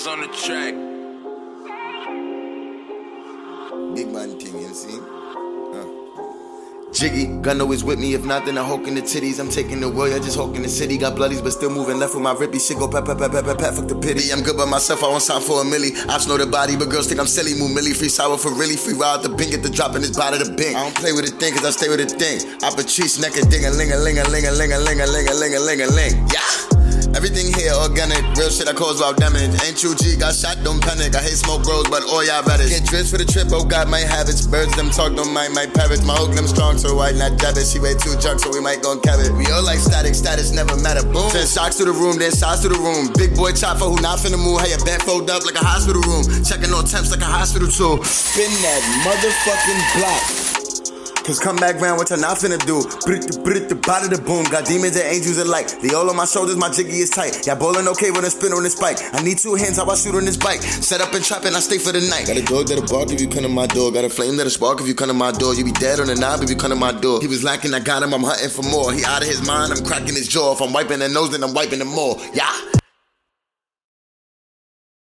Benz on the track. Big man thing, you see? Uh. Jiggy, gun always with me. If not, then I hulk in the titties. I'm taking the world, I just hulk in the city. Got bloodies, but still moving left with my rippy shit. Go pep, pep, pep, pep, pep, pep, fuck the pity. I'm good by myself, I want sign for a milli. Ops know the body, but girls think I'm silly. Move milli, free sour for really. Free ride the bing, get the drop in his body, the bing. I don't play with a thing, cause I stay with a thing. I patrice, neck a ding a ling a ling a ling a ling a ling a ling a ling a ling a ling. Yeah! Everything here organic, real shit I cause wild damage. Ain't true G, got shot, don't panic. I hate smoke bros, but all y'all better. Get dressed for the trip, oh God, my habits. Birds them talk, don't mind my parrots. My hook them strong, so why not dab it? She way too drunk, so we might gon' cap it. We all like static, status never matter. Boom. Send shocks to the room, then shots to the room. Big boy chopper who not finna move. How your back fold up like a hospital room. Checking on temps like a hospital tool. Spin that motherfucking block. Cause come back round, what I not finna do? Brit the brit the body the boom. Got demons and angels alike. They all on my shoulders, my jiggy is tight. Yeah, bowling okay with a spin on this bike. I need two hands, how I shoot on this bike. Set up and trap and I stay for the night. Got a dog that'll bark if you come to my door. Got a flame that'll spark if you come to my door. You be dead on the knob if you come to my door. He was lacking, I got him, I'm hunting for more. He out of his mind, I'm cracking his jaw. If I'm wiping the nose, then I'm wiping them more. Yeah.